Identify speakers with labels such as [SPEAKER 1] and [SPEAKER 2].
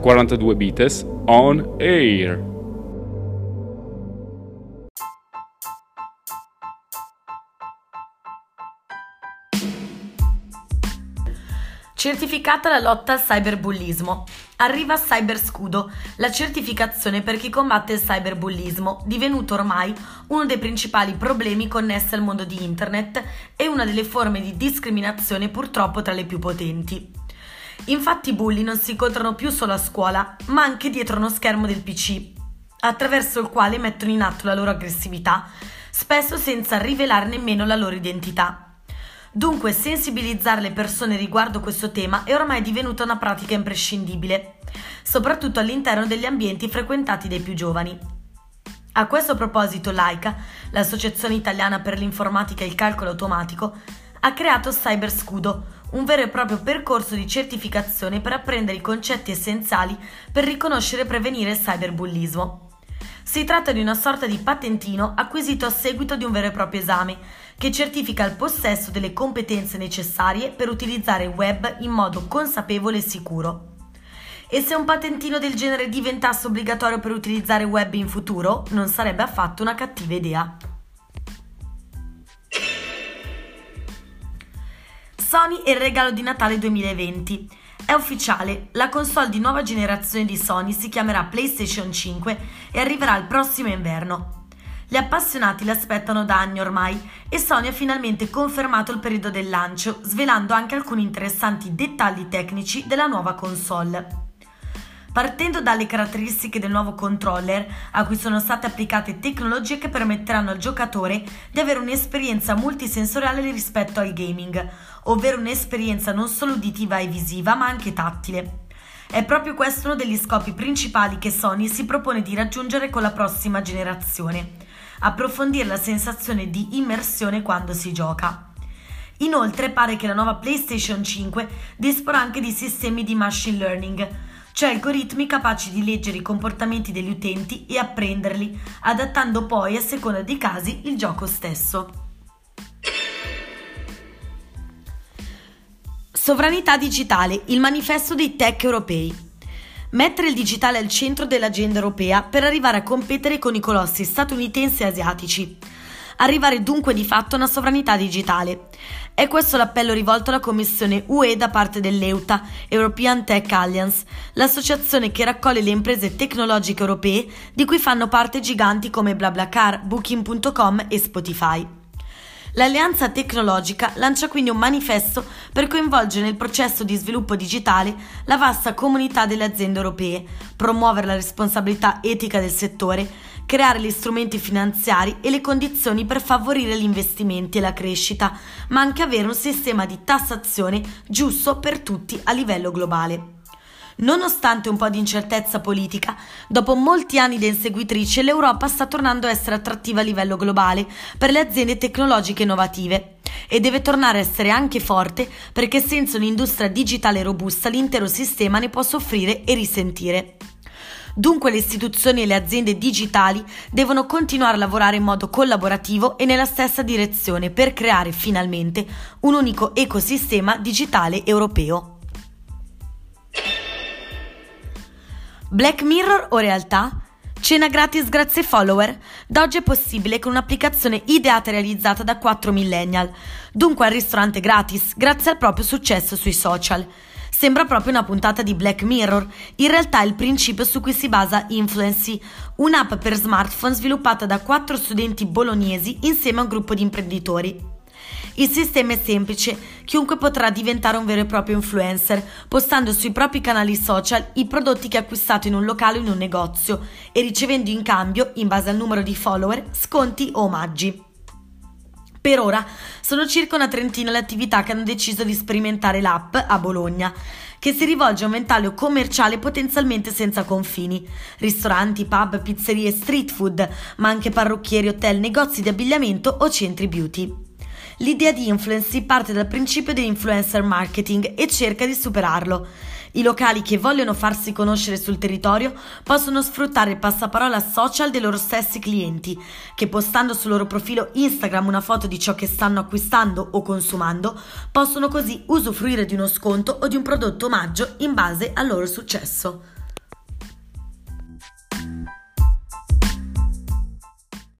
[SPEAKER 1] 42 Bites on Air.
[SPEAKER 2] Certificata la lotta al cyberbullismo. Arriva Cyberscudo, la certificazione per chi combatte il cyberbullismo, divenuto ormai uno dei principali problemi connessi al mondo di Internet e una delle forme di discriminazione purtroppo tra le più potenti. Infatti i bulli non si incontrano più solo a scuola, ma anche dietro uno schermo del PC, attraverso il quale mettono in atto la loro aggressività, spesso senza rivelare nemmeno la loro identità. Dunque, sensibilizzare le persone riguardo questo tema è ormai divenuta una pratica imprescindibile, soprattutto all'interno degli ambienti frequentati dai più giovani. A questo proposito, l'AICA, l'Associazione Italiana per l'Informatica e il Calcolo Automatico, ha creato Cyberscudo, un vero e proprio percorso di certificazione per apprendere i concetti essenziali per riconoscere e prevenire il cyberbullismo. Si tratta di una sorta di patentino acquisito a seguito di un vero e proprio esame, che certifica il possesso delle competenze necessarie per utilizzare il web in modo consapevole e sicuro. E se un patentino del genere diventasse obbligatorio per utilizzare web in futuro, non sarebbe affatto una cattiva idea. Sony e il regalo di Natale 2020. È ufficiale, la console di nuova generazione di Sony si chiamerà PlayStation 5 e arriverà il prossimo inverno. Gli appassionati l'aspettano da anni ormai e Sony ha finalmente confermato il periodo del lancio, svelando anche alcuni interessanti dettagli tecnici della nuova console. Partendo dalle caratteristiche del nuovo controller, a cui sono state applicate tecnologie che permetteranno al giocatore di avere un'esperienza multisensoriale rispetto al gaming, ovvero un'esperienza non solo uditiva e visiva ma anche tattile. È proprio questo uno degli scopi principali che Sony si propone di raggiungere con la prossima generazione, approfondire la sensazione di immersione quando si gioca. Inoltre pare che la nuova PlayStation 5 disporrà anche di sistemi di machine learning, cioè algoritmi capaci di leggere i comportamenti degli utenti e apprenderli, adattando poi a seconda dei casi il gioco stesso. Sovranità digitale, il manifesto dei tech europei. Mettere il digitale al centro dell'agenda europea per arrivare a competere con i colossi statunitensi e asiatici. Arrivare dunque di fatto a una sovranità digitale. È questo l'appello rivolto alla Commissione UE da parte dell'EUTA, European Tech Alliance, l'associazione che raccoglie le imprese tecnologiche europee di cui fanno parte giganti come BlaBlaCar, Booking.com e Spotify. L'Alleanza Tecnologica lancia quindi un manifesto per coinvolgere nel processo di sviluppo digitale la vasta comunità delle aziende europee, promuovere la responsabilità etica del settore, creare gli strumenti finanziari e le condizioni per favorire gli investimenti e la crescita, ma anche avere un sistema di tassazione giusto per tutti a livello globale. Nonostante un po' di incertezza politica, dopo molti anni da inseguitrice, l'Europa sta tornando a essere attrattiva a livello globale per le aziende tecnologiche innovative e deve tornare a essere anche forte perché senza un'industria digitale robusta l'intero sistema ne può soffrire e risentire. Dunque le istituzioni e le aziende digitali devono continuare a lavorare in modo collaborativo e nella stessa direzione per creare finalmente un unico ecosistema digitale europeo. Black Mirror o realtà? Cena gratis grazie follower? Da oggi è possibile con un'applicazione ideata e realizzata da 4 millennial. Dunque al ristorante gratis, grazie al proprio successo sui social. Sembra proprio una puntata di Black Mirror, in realtà è il principio su cui si basa Influency, un'app per smartphone sviluppata da quattro studenti bolognesi insieme a un gruppo di imprenditori. Il sistema è semplice, chiunque potrà diventare un vero e proprio influencer, postando sui propri canali social i prodotti che ha acquistato in un locale o in un negozio e ricevendo in cambio, in base al numero di follower, sconti o omaggi. Per ora sono circa una trentina le attività che hanno deciso di sperimentare l'app a Bologna, che si rivolge a un ventaglio commerciale potenzialmente senza confini. Ristoranti, pub, pizzerie, street food, ma anche parrucchieri, hotel, negozi di abbigliamento o centri beauty. L'idea di Influency parte dal principio dell'influencer marketing e cerca di superarlo. I locali che vogliono farsi conoscere sul territorio possono sfruttare il passaparola social dei loro stessi clienti, che postando sul loro profilo Instagram una foto di ciò che stanno acquistando o consumando, possono così usufruire di uno sconto o di un prodotto omaggio in base al loro successo.